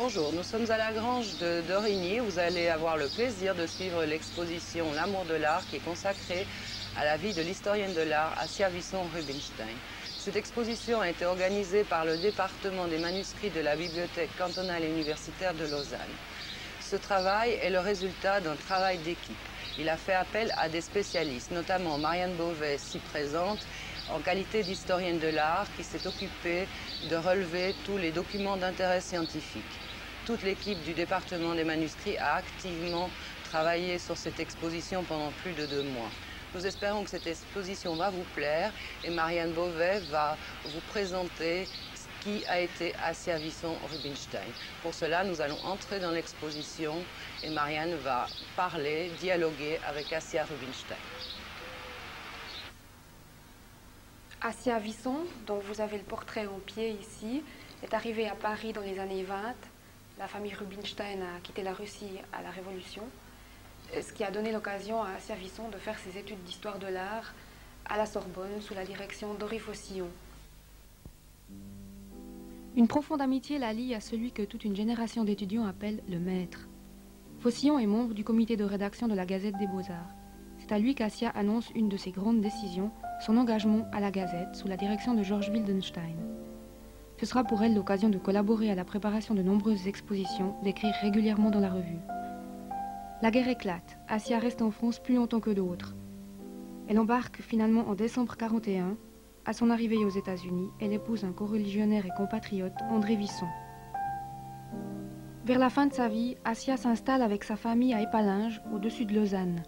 Bonjour, nous sommes à la grange de d'Origny. Vous allez avoir le plaisir de suivre l'exposition L'amour de l'art qui est consacrée à la vie de l'historienne de l'art Assia Wisson-Rubinstein. Cette exposition a été organisée par le département des manuscrits de la bibliothèque cantonale et universitaire de Lausanne. Ce travail est le résultat d'un travail d'équipe. Il a fait appel à des spécialistes, notamment Marianne Beauvais, ici présente, en qualité d'historienne de l'art, qui s'est occupée de relever tous les documents d'intérêt scientifique. Toute l'équipe du département des manuscrits a activement travaillé sur cette exposition pendant plus de deux mois. Nous espérons que cette exposition va vous plaire et Marianne Beauvais va vous présenter ce qui a été Assia Wisson-Rubinstein. Pour cela, nous allons entrer dans l'exposition et Marianne va parler, dialoguer avec Assia Rubinstein. Assia Wisson, dont vous avez le portrait en pied ici, est arrivée à Paris dans les années 20. La famille Rubinstein a quitté la Russie à la Révolution, ce qui a donné l'occasion à Assia Wisson de faire ses études d'histoire de l'art à la Sorbonne sous la direction d'Henri Faucillon. Une profonde amitié la lie à celui que toute une génération d'étudiants appelle le maître. Faucillon est membre du comité de rédaction de la Gazette des Beaux-Arts. C'est à lui qu'Assia annonce une de ses grandes décisions, son engagement à la Gazette sous la direction de Georges Wildenstein. Ce sera pour elle l'occasion de collaborer à la préparation de nombreuses expositions, d'écrire régulièrement dans la revue. La guerre éclate, Assia reste en France plus longtemps que d'autres. Elle embarque finalement en décembre 41. À son arrivée aux États-Unis, elle épouse un coreligionnaire et compatriote, André Visson. Vers la fin de sa vie, Assia s'installe avec sa famille à Épalinges, au-dessus de Lausanne.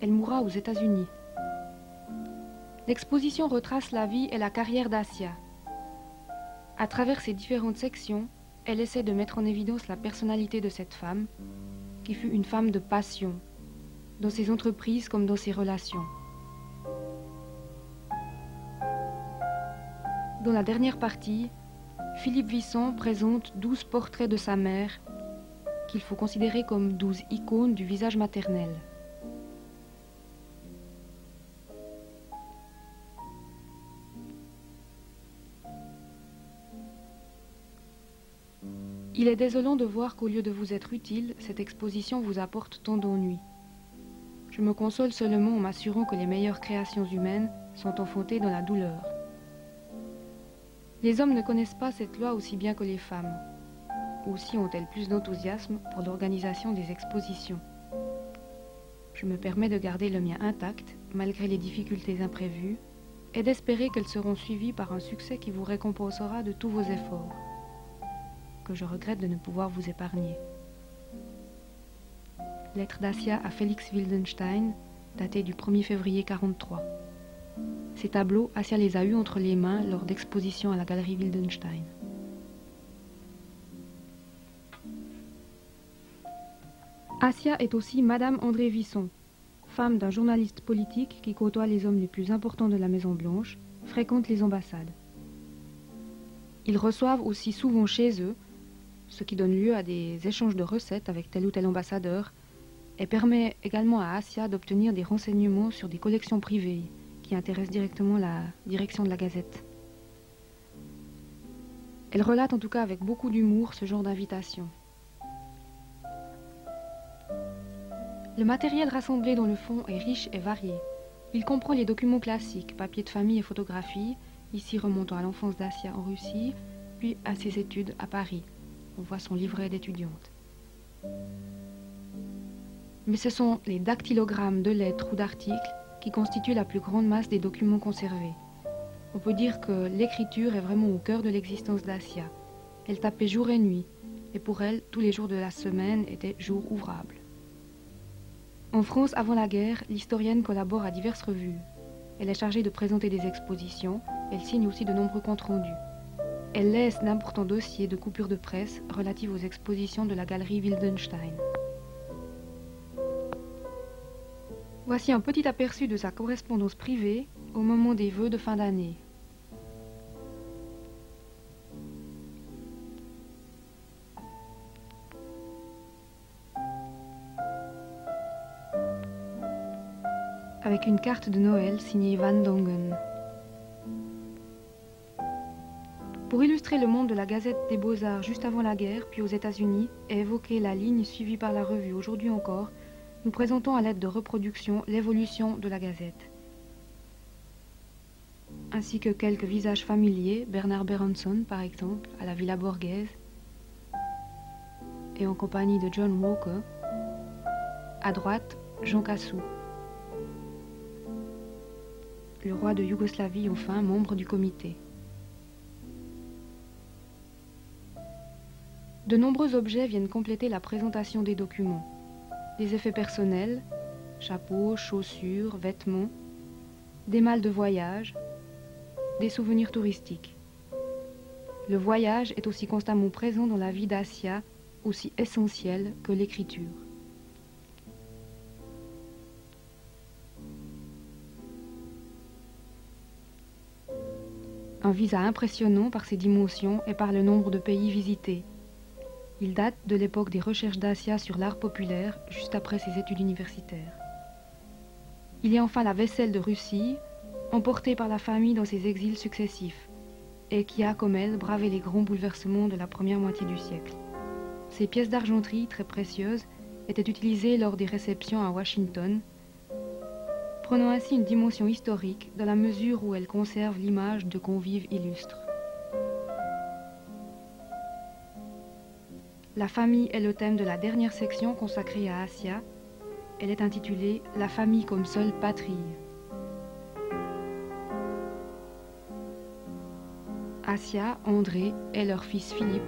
Elle mourra aux États-Unis. L'exposition retrace la vie et la carrière d'Assia. À travers ses différentes sections, elle essaie de mettre en évidence la personnalité de cette femme, qui fut une femme de passion, dans ses entreprises comme dans ses relations. Dans la dernière partie, Philippe Visson présente douze portraits de sa mère qu'il faut considérer comme douze icônes du visage maternel. Il est désolant de voir qu'au lieu de vous être utile, cette exposition vous apporte tant d'ennuis. Je me console seulement en m'assurant que les meilleures créations humaines sont enfantées dans la douleur. Les hommes ne connaissent pas cette loi aussi bien que les femmes. Aussi ont-elles plus d'enthousiasme pour l'organisation des expositions. Je me permets de garder le mien intact, malgré les difficultés imprévues, et d'espérer qu'elles seront suivies par un succès qui vous récompensera de tous vos efforts que je regrette de ne pouvoir vous épargner. Lettre d'Assia à Félix Wildenstein, datée du 1er février 43. Ces tableaux, Assia les a eus entre les mains lors d'expositions à la galerie Wildenstein. Assia est aussi Madame André Visson, femme d'un journaliste politique qui côtoie les hommes les plus importants de la Maison Blanche, fréquente les ambassades. Ils reçoivent aussi souvent chez eux ce qui donne lieu à des échanges de recettes avec tel ou tel ambassadeur, et permet également à Asia d'obtenir des renseignements sur des collections privées qui intéressent directement la direction de la Gazette. Elle relate en tout cas avec beaucoup d'humour ce genre d'invitation. Le matériel rassemblé dans le fond est riche et varié. Il comprend les documents classiques, papiers de famille et photographies, ici remontant à l'enfance d'Asia en Russie, puis à ses études à Paris on voit son livret d'étudiante. Mais ce sont les dactylogrammes de lettres ou d'articles qui constituent la plus grande masse des documents conservés. On peut dire que l'écriture est vraiment au cœur de l'existence d'Asia. Elle tapait jour et nuit, et pour elle, tous les jours de la semaine étaient jours ouvrables. En France, avant la guerre, l'historienne collabore à diverses revues. Elle est chargée de présenter des expositions, elle signe aussi de nombreux comptes rendus. Elle laisse d'importants dossiers de coupures de presse relatifs aux expositions de la galerie Wildenstein. Voici un petit aperçu de sa correspondance privée au moment des vœux de fin d'année. Avec une carte de Noël signée Van Dongen. Pour illustrer le monde de la Gazette des Beaux-Arts juste avant la guerre, puis aux États-Unis, et évoquer la ligne suivie par la revue aujourd'hui encore, nous présentons à l'aide de reproductions l'évolution de la Gazette. Ainsi que quelques visages familiers, Bernard Berenson par exemple, à la Villa Borghese, et en compagnie de John Walker. À droite, Jean Cassou. Le roi de Yougoslavie, enfin, membre du comité. De nombreux objets viennent compléter la présentation des documents. Des effets personnels, chapeaux, chaussures, vêtements, des malles de voyage, des souvenirs touristiques. Le voyage est aussi constamment présent dans la vie d'Asia, aussi essentielle que l'écriture. Un visa impressionnant par ses dimensions et par le nombre de pays visités, il date de l'époque des recherches d'Asia sur l'art populaire, juste après ses études universitaires. Il y a enfin la vaisselle de Russie, emportée par la famille dans ses exils successifs, et qui a, comme elle, bravé les grands bouleversements de la première moitié du siècle. Ces pièces d'argenterie très précieuses étaient utilisées lors des réceptions à Washington, prenant ainsi une dimension historique dans la mesure où elles conservent l'image de convives illustres. La famille est le thème de la dernière section consacrée à Asia. Elle est intitulée La famille comme seule patrie. Asia, André et leur fils Philippe